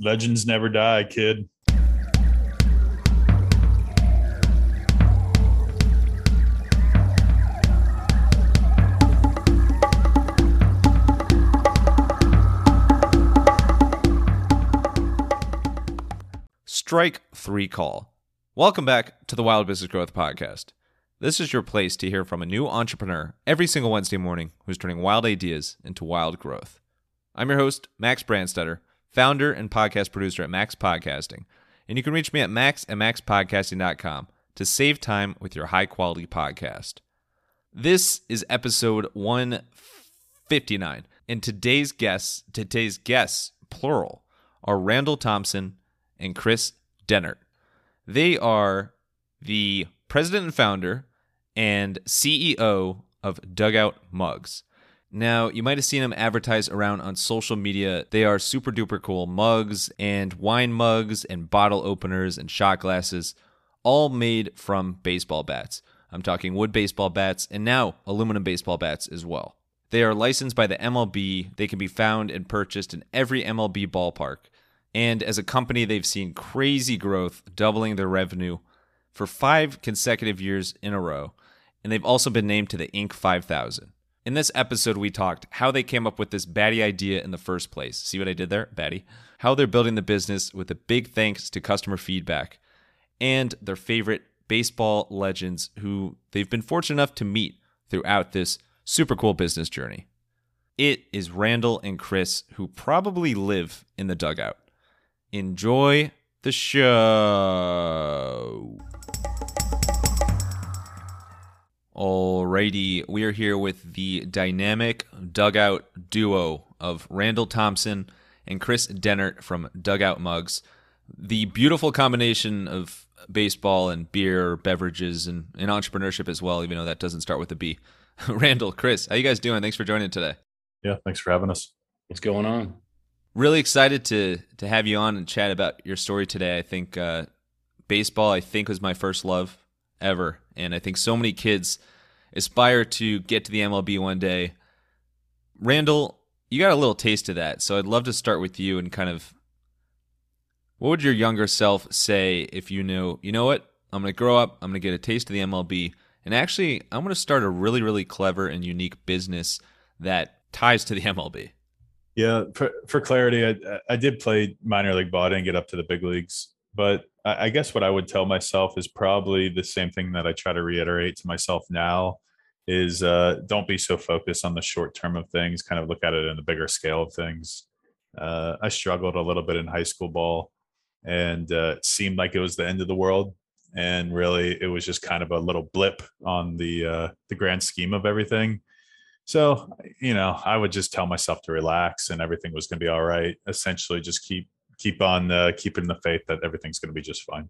Legends never die, kid. Strike three call. Welcome back to the Wild Business Growth Podcast. This is your place to hear from a new entrepreneur every single Wednesday morning who's turning wild ideas into wild growth. I'm your host, Max Brandstetter, founder and podcast producer at Max Podcasting. And you can reach me at max at maxpodcasting.com to save time with your high quality podcast. This is episode 159. And today's guests, today's guests, plural, are Randall Thompson and Kris Dehnert. They are the president and founder and CEO of Dugout Mugs. Now, you might have seen them advertised around on social media. They are super duper cool mugs and wine mugs and bottle openers and shot glasses, all made from baseball bats. I'm talking wood baseball bats and now aluminum baseball bats as well. They are licensed by the MLB. They can be found and purchased in every MLB ballpark. And as a company, they've seen crazy growth, doubling their revenue for five consecutive years in a row. And they've also been named to the Inc. 5000. In this episode, we talked how they came up with this batty idea in the first place. See what I did there? Batty. How they're building the business with a big thanks to customer feedback and their favorite baseball legends who they've been fortunate enough to meet throughout this super cool business journey. It is Randall and Kris who probably live in the dugout. Enjoy the show. Alrighty, we are here with the dynamic dugout duo of Randall Thompson and Kris Dehnert from Dugout Mugs. The beautiful combination of baseball and beer, beverages, and, and entrepreneurship as well, even though that doesn't start with a B. Randall, Chris, how you guys doing? Thanks for joining today. Yeah, thanks for having us. What's going on? Really excited to to have you on and chat about your story today. I think uh, baseball, I think, was my first love ever, and I think so many kids aspire to get to the MLB one day. Randall, you got a little taste of that, so I'd love to start with you and kind of what would your younger self say if you knew, you know what, I'm going to grow up, I'm going to get a taste of the MLB, and actually, I'm going to start a really, really clever and unique business that ties to the MLB. Yeah, for, for clarity, I, I did play minor league ball. I didn't get up to the big leagues, but I guess what I would tell myself is probably the same thing that I try to reiterate to myself now is uh, don't be so focused on the short term of things. Kind of look at it in the bigger scale of things. Uh, I struggled a little bit in high school ball, and uh, it seemed like it was the end of the world. And really, it was just kind of a little blip on the uh, the grand scheme of everything. So, you know, I would just tell myself to relax, and everything was going to be all right. Essentially, just keep keep on uh, keeping the faith that everything's going to be just fine.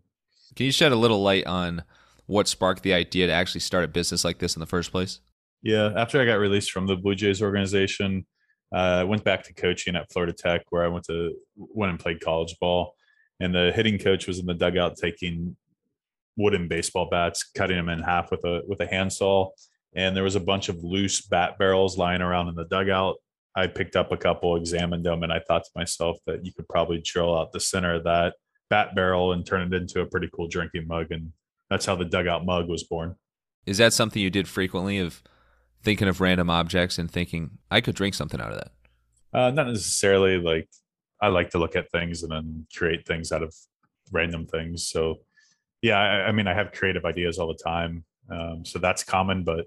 Can you shed a little light on what sparked the idea to actually start a business like this in the first place? Yeah, after I got released from the Blue Jays organization, uh, I went back to coaching at Florida Tech, where I went to went and played college ball. And the hitting coach was in the dugout taking wooden baseball bats, cutting them in half with a with a handsaw. And there was a bunch of loose bat barrels lying around in the dugout. I picked up a couple, examined them, and I thought to myself that you could probably drill out the center of that bat barrel and turn it into a pretty cool drinking mug. And that's how the dugout mug was born. Is that something you did frequently of thinking of random objects and thinking, I could drink something out of that? Uh, not necessarily. Like, I like to look at things and then create things out of random things. So, yeah, I, I mean, I have creative ideas all the time. Um, so that's common, but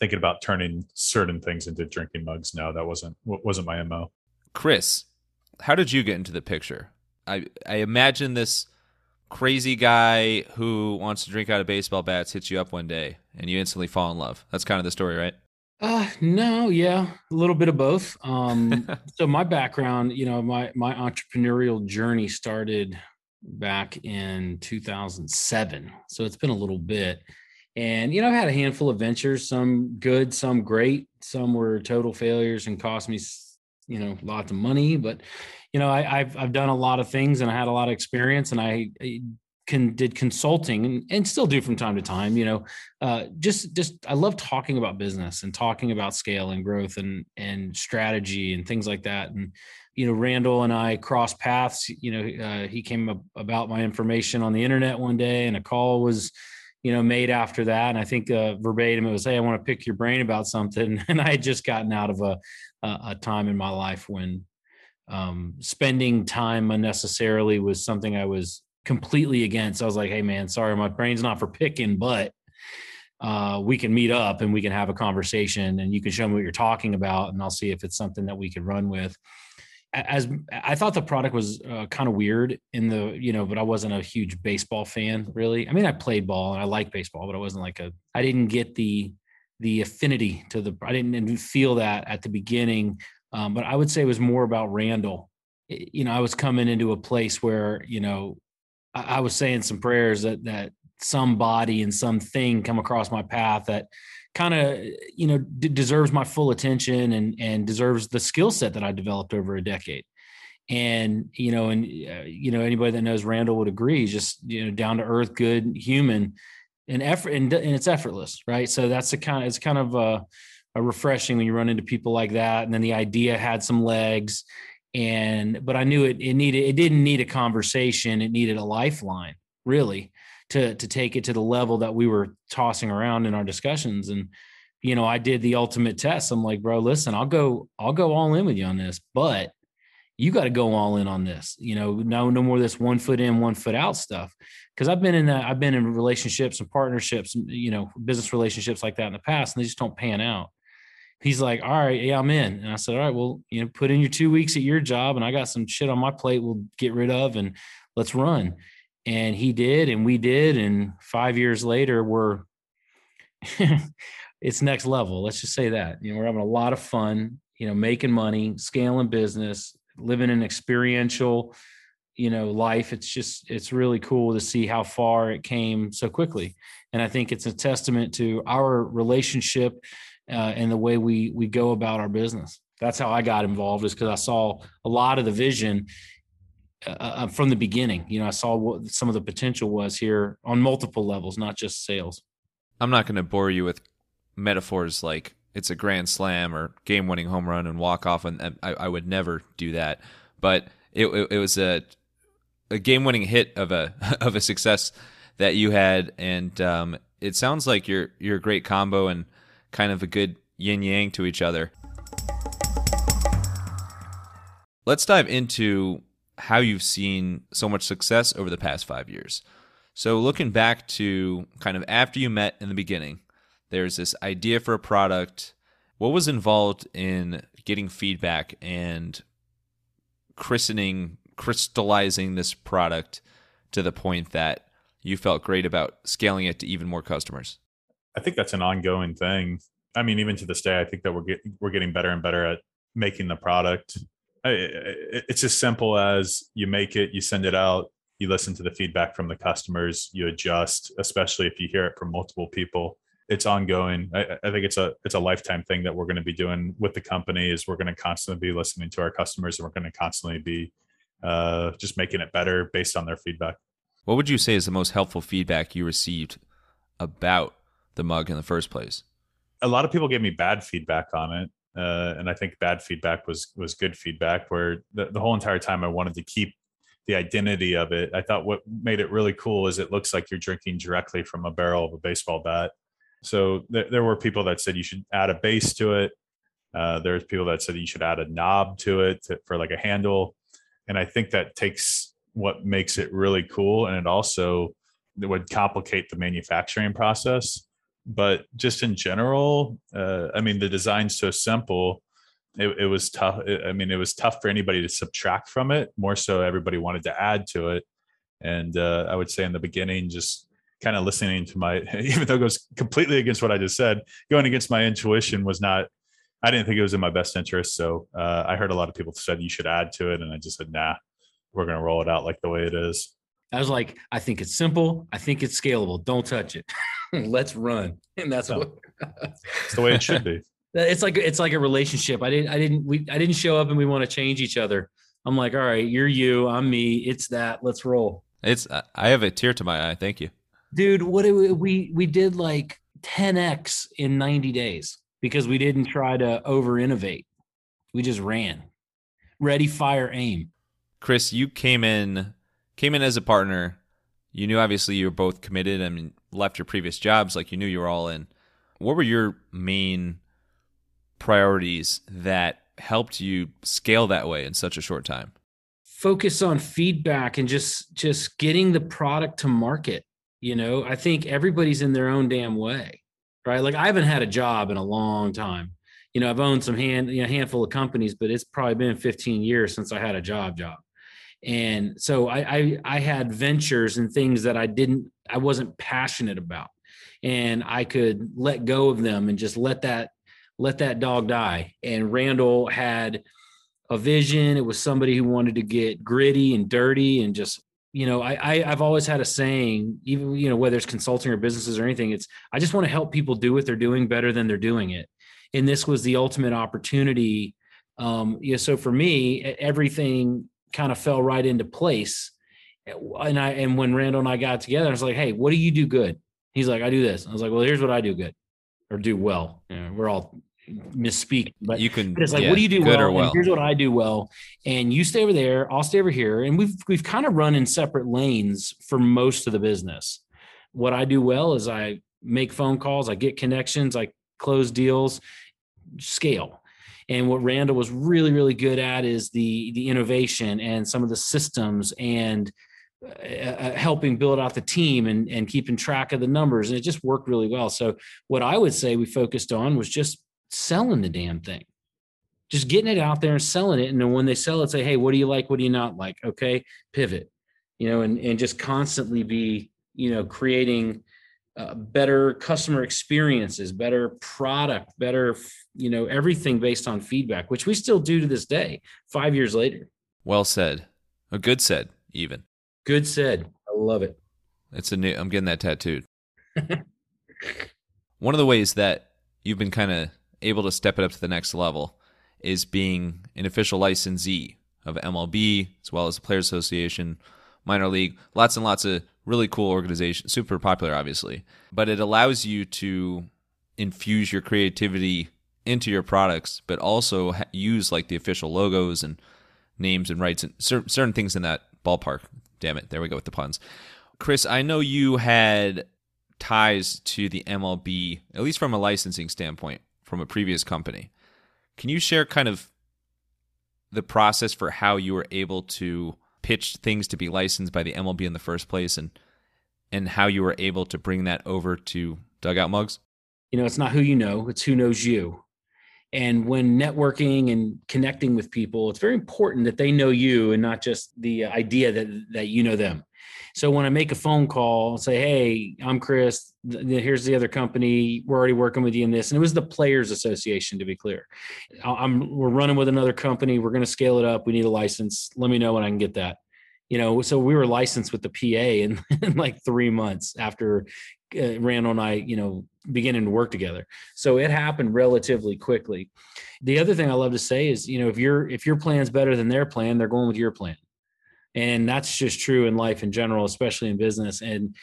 thinking about turning certain things into drinking mugs. No, that wasn't wasn't my mo. Kris, how did you get into the picture? I I imagine this crazy guy who wants to drink out of baseball bats hits you up one day and you instantly fall in love. That's kind of the story, right? Uh no, yeah, a little bit of both. Um so my background, you know, my my entrepreneurial journey started back in 2007. So it's been a little bit. And, you know, I've had a handful of ventures, some good, some great, some were total failures and cost me, you know, lots of money. But, you know, I, have I've done a lot of things and I had a lot of experience and I, I can did consulting and, and still do from time to time you know uh, just just i love talking about business and talking about scale and growth and and strategy and things like that and you know randall and i crossed paths you know uh, he came up about my information on the internet one day and a call was you know made after that and i think uh, verbatim it was hey i want to pick your brain about something and i had just gotten out of a a time in my life when um, spending time unnecessarily was something i was completely against. I was like, hey man, sorry, my brain's not for picking, but uh, we can meet up and we can have a conversation and you can show me what you're talking about and I'll see if it's something that we could run with. As I thought the product was uh, kind of weird in the, you know, but I wasn't a huge baseball fan really. I mean, I played ball and I like baseball, but I wasn't like a, I didn't get the, the affinity to the, I didn't feel that at the beginning. Um, but I would say it was more about Randall. You know, I was coming into a place where, you know, I was saying some prayers that that somebody and something come across my path that kind of you know d- deserves my full attention and and deserves the skill set that I developed over a decade. And you know, and uh, you know, anybody that knows Randall would agree. Just you know, down to earth, good human, and effort, and, and it's effortless, right? So that's the kind of it's kind of a, a refreshing when you run into people like that. And then the idea had some legs, and but I knew it it needed it didn't need a conversation it needed a lifeline really to to take it to the level that we were tossing around in our discussions and you know I did the ultimate test I'm like bro listen I'll go I'll go all in with you on this but you got to go all in on this you know no no more this one foot in one foot out stuff because I've been in that I've been in relationships and partnerships you know business relationships like that in the past and they just don't pan out he's like, all right, yeah, I'm in. And I said, all right, well, you know, put in your two weeks at your job and I got some shit on my plate we'll get rid of and let's run. And he did, and we did. And five years later, we're it's next level. Let's just say that. You know, we're having a lot of fun, you know, making money, scaling business, living an experiential, you know, life. It's just it's really cool to see how far it came so quickly. And I think it's a testament to our relationship uh, and the way we we go about our business. That's how I got involved, is because I saw a lot of the vision uh, uh, from the beginning. You know, I saw what some of the potential was here on multiple levels, not just sales. I'm not going to bore you with metaphors like it's a grand slam or game winning home run and walk off, and I, I would never do that. But it, it, it was a a game winning hit of a of a success that you had, and um, it sounds like you're you're a great combo and kind of a good yin yang to each other. Let's dive into how you've seen so much success over the past five years. So, looking back to kind of after you met in the beginning, there's this idea for a product. What was involved in getting feedback and christening, crystallizing this product to the point that you felt great about scaling it to even more customers? I think that's an ongoing thing. I mean, even to this day, I think that we're getting we're getting better and better at making the product. It's as simple as you make it, you send it out, you listen to the feedback from the customers, you adjust, especially if you hear it from multiple people. It's ongoing. I, I think it's a it's a lifetime thing that we're going to be doing with the company. Is we're going to constantly be listening to our customers, and we're going to constantly be uh, just making it better based on their feedback. What would you say is the most helpful feedback you received about the mug in the first place? A lot of people gave me bad feedback on it. Uh, and I think bad feedback was was good feedback. Where the, the whole entire time I wanted to keep the identity of it. I thought what made it really cool is it looks like you're drinking directly from a barrel of a baseball bat. So th- there were people that said you should add a base to it. Uh, there's people that said you should add a knob to it to, for like a handle, and I think that takes what makes it really cool, and it also it would complicate the manufacturing process but just in general, uh, I mean, the design's so simple. It, it was tough. I mean, it was tough for anybody to subtract from it. More so, everybody wanted to add to it. And uh, I would say in the beginning, just kind of listening to my, even though it goes completely against what I just said, going against my intuition was not. I didn't think it was in my best interest. So uh, I heard a lot of people said you should add to it, and I just said, nah, we're going to roll it out like the way it is. I was like, I think it's simple. I think it's scalable. Don't touch it. Let's run. And that's what it's the way it should be. It's like it's like a relationship. I didn't I didn't we I didn't show up and we want to change each other. I'm like, all right, you're you, I'm me. It's that. Let's roll. It's I have a tear to my eye. Thank you, dude. What we we we did like 10x in 90 days because we didn't try to over innovate. We just ran. Ready, fire, aim. Kris, you came in came in as a partner. You knew obviously you were both committed and left your previous jobs like you knew you were all in. What were your main priorities that helped you scale that way in such a short time? Focus on feedback and just just getting the product to market. You know, I think everybody's in their own damn way, right? Like I haven't had a job in a long time. You know, I've owned some hand, you know, handful of companies, but it's probably been 15 years since I had a job job. And so I, I, I had ventures and things that I didn't, I wasn't passionate about, and I could let go of them and just let that let that dog die. And Randall had a vision. It was somebody who wanted to get gritty and dirty and just, you know, I, I have always had a saying, even you know, whether it's consulting or businesses or anything, it's I just want to help people do what they're doing better than they're doing it. And this was the ultimate opportunity. Um, yeah, so for me, everything kind of fell right into place. And I and when Randall and I got together, I was like, hey, what do you do good? He's like, I do this. I was like, well, here's what I do good or do well. You know, we're all misspeak, but you can. It's like, yeah, what do you do well? well? here's what I do well, and you stay over there. I'll stay over here, and we've we've kind of run in separate lanes for most of the business. What I do well is I make phone calls, I get connections, I close deals, scale. And what Randall was really, really good at is the the innovation and some of the systems and uh, uh, helping build out the team and, and keeping track of the numbers. And it just worked really well. So what I would say we focused on was just selling the damn thing. Just getting it out there and selling it. And then when they sell it, say, hey, what do you like? What do you not like? Okay, pivot. You know, and, and just constantly be, you know, creating uh, better customer experiences, better product, better, you know, everything based on feedback, which we still do to this day, five years later. Well said. A good said, even. Good said. I love it. It's a new. I'm getting that tattooed. One of the ways that you've been kind of able to step it up to the next level is being an official licensee of MLB as well as the Players Association, minor league, lots and lots of really cool organizations, super popular, obviously. But it allows you to infuse your creativity into your products, but also use like the official logos and names and rights and certain things in that ballpark Damn it. There we go with the puns. Kris, I know you had ties to the MLB, at least from a licensing standpoint, from a previous company. Can you share kind of the process for how you were able to pitch things to be licensed by the MLB in the first place and and how you were able to bring that over to dugout mugs? You know, it's not who you know, it's who knows you. And when networking and connecting with people, it's very important that they know you and not just the idea that that you know them. So when I make a phone call, say, "Hey, I'm Kris. Here's the other company. We're already working with you in this." And it was the Players Association, to be clear. I'm we're running with another company. We're going to scale it up. We need a license. Let me know when I can get that. You know, so we were licensed with the PA in, in like three months after uh, Randall and I, you know, beginning to work together. So it happened relatively quickly. The other thing I love to say is, you know, if your if your plan's better than their plan, they're going with your plan. And that's just true in life in general, especially in business. And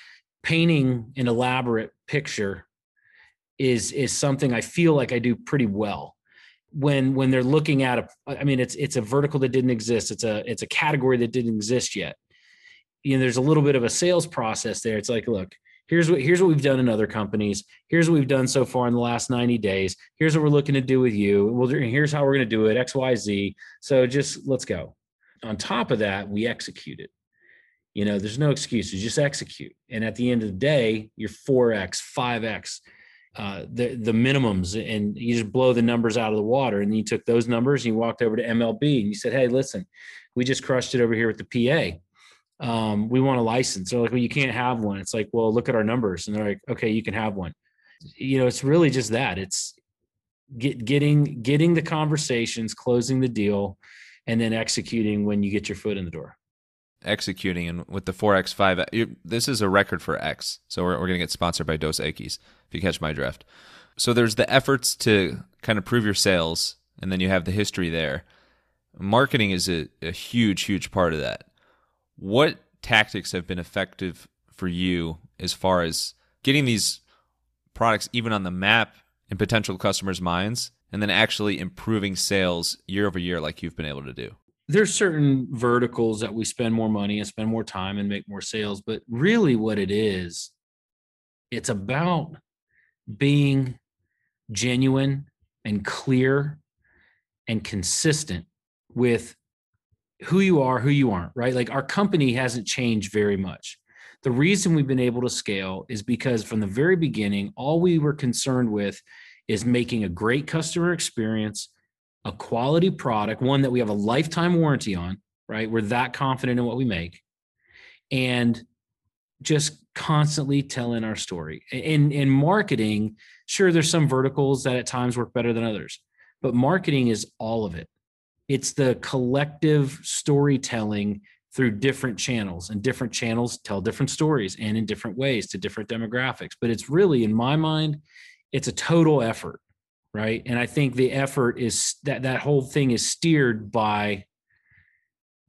painting an elaborate picture is is something I feel like I do pretty well. When when they're looking at a I mean it's it's a vertical that didn't exist. It's a it's a category that didn't exist yet. You know, there's a little bit of a sales process there. It's like, look, here's what here's what we've done in other companies here's what we've done so far in the last 90 days here's what we're looking to do with you well here's how we're going to do it xyz so just let's go on top of that we execute it you know there's no excuses just execute and at the end of the day you're 4x 5x uh, the the minimums and you just blow the numbers out of the water and you took those numbers and you walked over to mlb and you said hey listen we just crushed it over here with the pa um, we want a license. They're like, well, you can't have one. It's like, well, look at our numbers. And they're like, okay, you can have one. You know, it's really just that. It's get getting getting the conversations, closing the deal, and then executing when you get your foot in the door. Executing and with the four X five, this is a record for X. So we're we're gonna get sponsored by Dos Equis if you catch my drift. So there's the efforts to kind of prove your sales, and then you have the history there. Marketing is a, a huge, huge part of that what tactics have been effective for you as far as getting these products even on the map in potential customers' minds and then actually improving sales year over year like you've been able to do? There's certain verticals that we spend more money and spend more time and make more sales, but really what it is, it's about being genuine and clear and consistent with who you are, who you aren't, right? Like our company hasn't changed very much. The reason we've been able to scale is because from the very beginning, all we were concerned with is making a great customer experience, a quality product, one that we have a lifetime warranty on, right? We're that confident in what we make. And just constantly telling our story. In in marketing, sure there's some verticals that at times work better than others, but marketing is all of it. It's the collective storytelling through different channels and different channels tell different stories and in different ways to different demographics but it's really in my mind it's a total effort right? And i think the effort is that that whole thing is steered by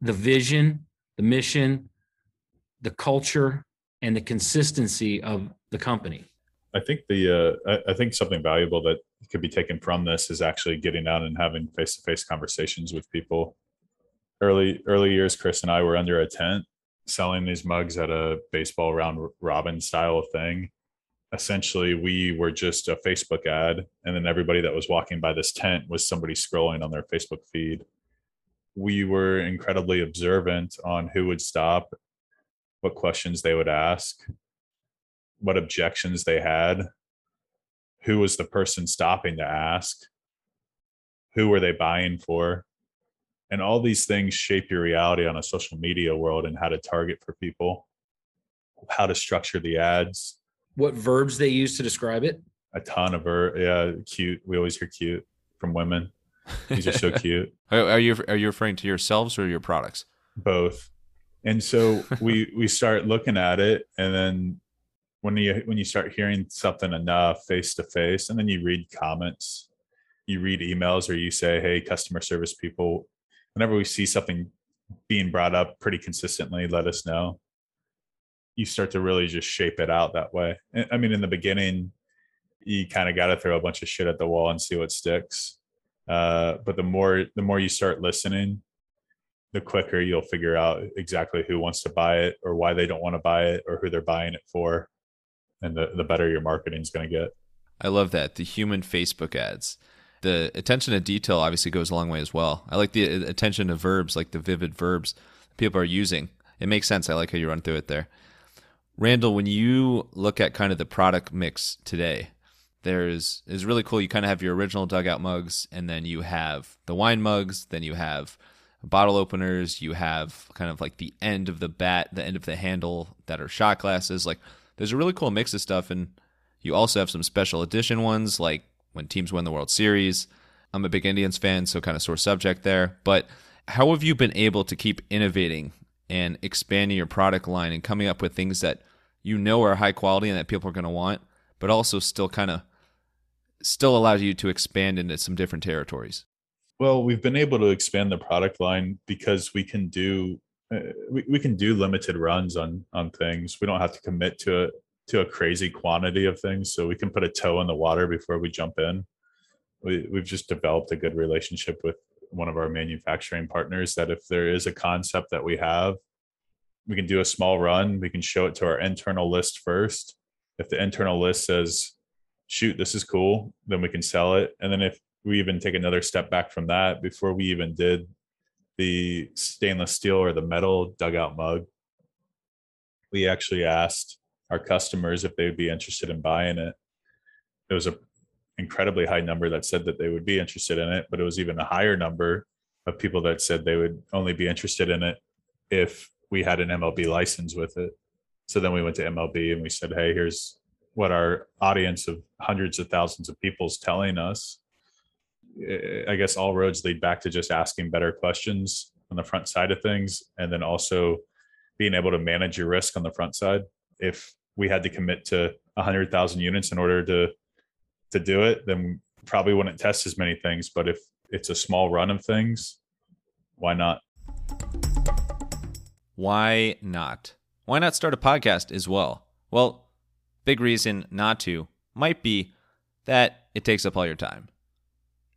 the vision the mission the culture and the consistency of the company. I think the uh, I, I think something valuable that could be taken from this is actually getting out and having face-to-face conversations with people. Early early years kris and i were under a tent selling these mugs at a baseball round robin style thing essentially we were just a facebook ad and then everybody that was walking by this tent was somebody scrolling on their facebook feed. We were incredibly observant on who would stop what questions they would ask what objections they had who was the person stopping to ask who were they buying for and all these things shape your reality on a social media world and how to target for people how to structure the ads what verbs they use to describe it? A ton of ver yeah cute. We always hear cute from women. These are so cute. Are you are you referring to yourselves or your products? Both. And so we we start looking at it and then when you when you start hearing something enough face to face and then you read comments you read emails or you say hey customer service people whenever we see something being brought up pretty consistently let us know you start to really just shape it out that way i mean in the beginning you kind of got to throw a bunch of shit at the wall and see what sticks uh, but the more the more you start listening the quicker you'll figure out exactly who wants to buy it or why they don't want to buy it or who they're buying it for and the, the better your marketing is going to get. I love that. The human Facebook ads. The attention to detail obviously goes a long way as well. I like the uh, attention to verbs, like the vivid verbs people are using. It makes sense. I like how you run through it there. Randall, when you look at kind of the product mix today, there's is really cool. You kind of have your original dugout mugs, and then you have the wine mugs, then you have bottle openers, you have kind of like the end of the bat, the end of the handle that are shot glasses. Like there's a really cool mix of stuff, and you also have some special edition ones, like when teams win the World Series. I'm a big Indians fan, so kind of sore subject there. But how have you been able to keep innovating and expanding your product line and coming up with things that you know are high quality and that people are going to want, but also still kind of still allows you to expand into some different territories? Well, we've been able to expand the product line because we can do uh, we, we can do limited runs on on things. We don't have to commit to a to a crazy quantity of things, so we can put a toe in the water before we jump in. We, we've just developed a good relationship with one of our manufacturing partners that if there is a concept that we have, we can do a small run. We can show it to our internal list first. If the internal list says, "Shoot, this is cool," then we can sell it. And then if we even take another step back from that before we even did the stainless steel or the metal dugout mug, we actually asked our customers if they would be interested in buying it. It was a incredibly high number that said that they would be interested in it, but it was even a higher number of people that said they would only be interested in it if we had an MLB license with it. So then we went to MLB and we said, "Hey, here's what our audience of hundreds of thousands of people is telling us. I guess all roads lead back to just asking better questions on the front side of things, and then also being able to manage your risk on the front side. If we had to commit to 100,000 units in order to to do it, then probably wouldn't test as many things. But if it's a small run of things, why not? Why not? Why not start a podcast as well? Well, big reason not to might be that it takes up all your time.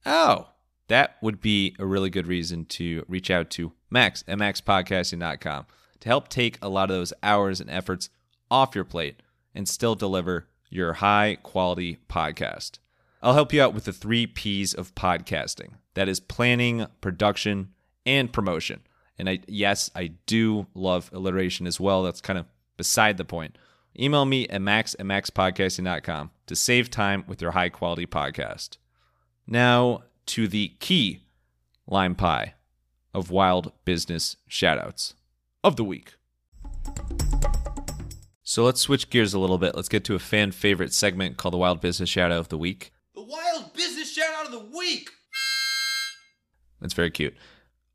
Oh, that would be a really good reason to reach out to Max at maxpodcasting.com to help take a lot of those hours and efforts off your plate and still deliver your high quality podcast. I'll help you out with the three P's of podcasting that is planning, production, and promotion. And I, yes, I do love alliteration as well. That's kind of beside the point. Email me at max at maxpodcasting.com to save time with your high quality podcast. Now to the key lime pie of wild business shoutouts of the week. So let's switch gears a little bit. Let's get to a fan favorite segment called the Wild Business Shoutout of the Week. The Wild Business Shoutout of the Week! That's very cute.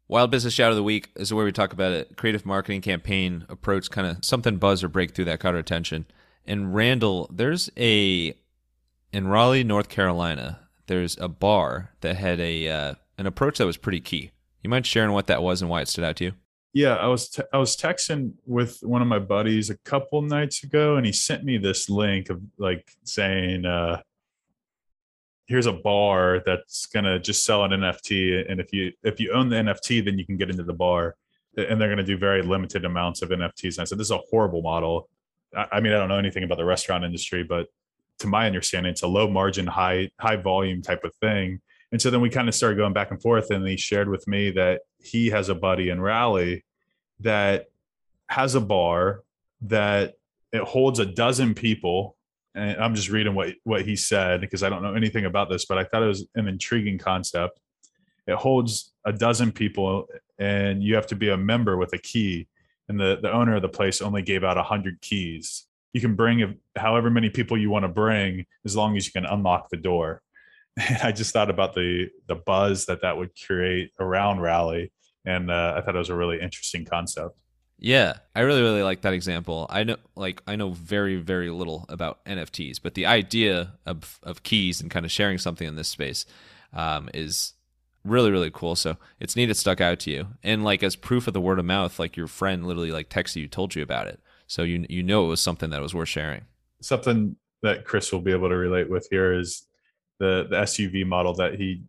Wild Business Shout of the Week is where we talk about a creative marketing campaign approach, kind of something buzz or breakthrough that caught our attention. And Randall, there's a in Raleigh, North Carolina, there's a bar that had a uh, an approach that was pretty key. You mind sharing what that was and why it stood out to you? Yeah, I was t- I was texting with one of my buddies a couple nights ago, and he sent me this link of like saying, uh, "Here's a bar that's gonna just sell an NFT, and if you if you own the NFT, then you can get into the bar, and they're gonna do very limited amounts of NFTs." And I said, "This is a horrible model." I, I mean, I don't know anything about the restaurant industry, but to my understanding, it's a low margin, high high volume type of thing. And so then we kind of started going back and forth, and he shared with me that he has a buddy in Raleigh that has a bar that it holds a dozen people. And I'm just reading what what he said because I don't know anything about this, but I thought it was an intriguing concept. It holds a dozen people, and you have to be a member with a key. And the the owner of the place only gave out hundred keys you can bring however many people you want to bring as long as you can unlock the door and i just thought about the the buzz that that would create around Raleigh, and uh, i thought it was a really interesting concept yeah i really really like that example i know like i know very very little about nfts but the idea of of keys and kind of sharing something in this space um, is really really cool so it's neat it stuck out to you and like as proof of the word of mouth like your friend literally like texted you told you about it so you you know it was something that was worth sharing. Something that Kris will be able to relate with here is the the SUV model that he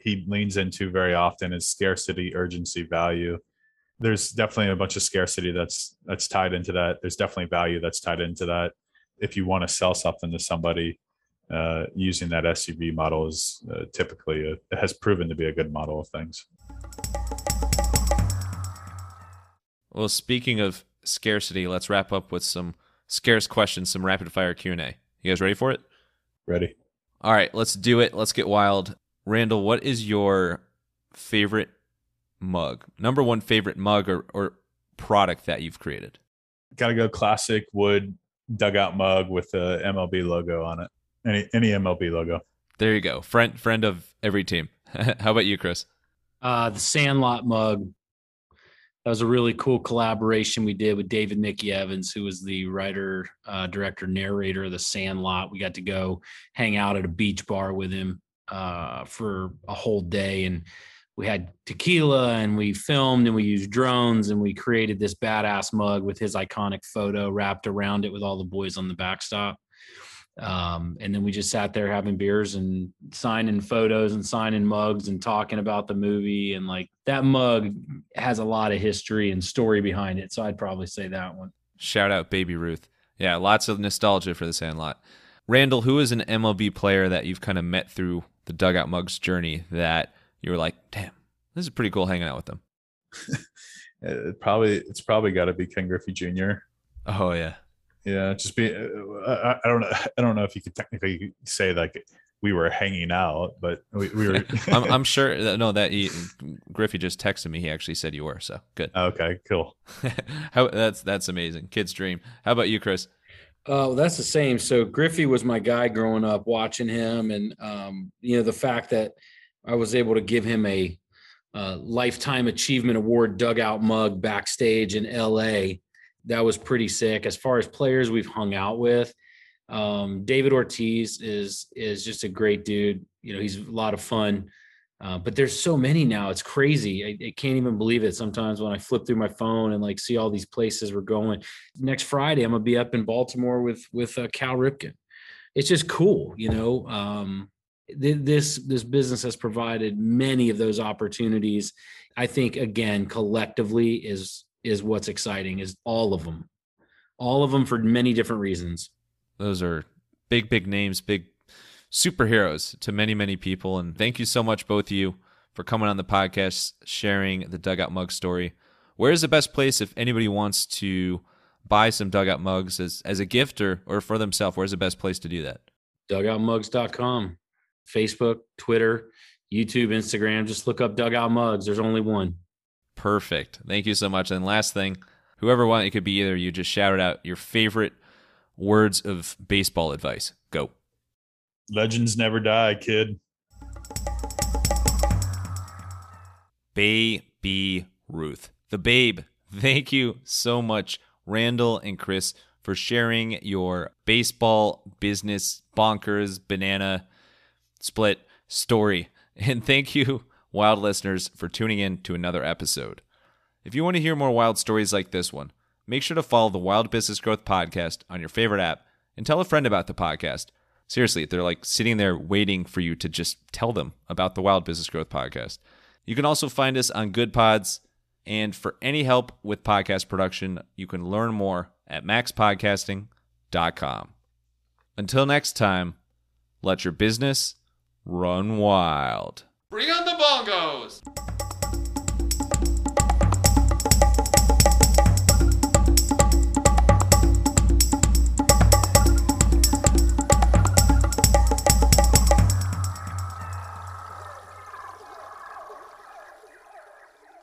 he leans into very often is scarcity, urgency, value. There's definitely a bunch of scarcity that's that's tied into that. There's definitely value that's tied into that. If you want to sell something to somebody, uh, using that SUV model is uh, typically a, has proven to be a good model of things. Well, speaking of scarcity, let's wrap up with some scarce questions, some rapid fire Q&A. You guys ready for it? Ready. All right, let's do it. Let's get wild. Randall, what is your favorite mug? Number one favorite mug or, or product that you've created? Got to go classic wood dugout mug with the MLB logo on it. Any any MLB logo. There you go. Friend friend of every team. How about you, Kris? Uh, the Sandlot mug that was a really cool collaboration we did with David Mickey Evans, who was the writer, uh, director, narrator of The Sandlot. We got to go hang out at a beach bar with him uh, for a whole day, and we had tequila, and we filmed, and we used drones, and we created this badass mug with his iconic photo wrapped around it with all the boys on the backstop. Um, and then we just sat there having beers and signing photos and signing mugs and talking about the movie. And like that mug has a lot of history and story behind it. So I'd probably say that one. Shout out Baby Ruth. Yeah, lots of nostalgia for the Sandlot. Randall, who is an MLB player that you've kind of met through the dugout mugs journey that you were like, damn, this is pretty cool hanging out with them? it probably it's probably got to be Ken Griffey Jr. Oh yeah, yeah just be uh, I, I, don't know i don't know if you could technically say like we were hanging out but we, we were I'm, I'm, sure that, no that he griffey just texted me. He actually said you were so good. Okay cool. How that's that's amazing. Kid's dream. How about you kris? Uh, well, that's the same. So Griffey was my guy growing up, watching him, and um, you know the fact that I was able to give him a lifetime achievement award dugout mug backstage in L.A that was pretty sick. As far as players we've hung out with, um, David Ortiz is is just a great dude. You know, he's a lot of fun. Uh, but there's so many now. It's crazy. I, I, can't even believe it sometimes when I flip through my phone and like see all these places we're going. Next Friday, I'm gonna be up in Baltimore with with uh, Cal Ripken. It's just cool, you know. Um, this this business has provided many of those opportunities. I think again, collectively is is what's exciting. Is all of them, all of them for many different reasons. Those are big, big names, big superheroes to many, many people. And thank you so much, both of you, for coming on the podcast, sharing the Dugout Mug story. Where's the best place if anybody wants to buy some Dugout Mugs as, as a gift or, or for themselves? Where's the best place to do that? Dugoutmugs.com, Facebook, Twitter, YouTube, Instagram. Just look up Dugout Mugs. There's only one. Perfect. Thank you so much. And last thing, whoever won, it could be either you just shouted out your favorite words of baseball advice. Go. Legends never die, kid. Baby Ruth. The babe. Thank you so much, Randall and Kris, for sharing your baseball business bonkers banana split story. And thank you, wild listeners, for tuning in to another episode. If you want to hear more wild stories like this one, make sure to follow the Wild Business Growth Podcast on your favorite app and tell a friend about the podcast seriously, they're like sitting there waiting for you to just tell them about the Wild Business Growth Podcast. You can also find us on Good Pods. And for any help with podcast production, you can learn more at maxpodcasting.com. Until next time, let your business run wild. Bring on the bongos!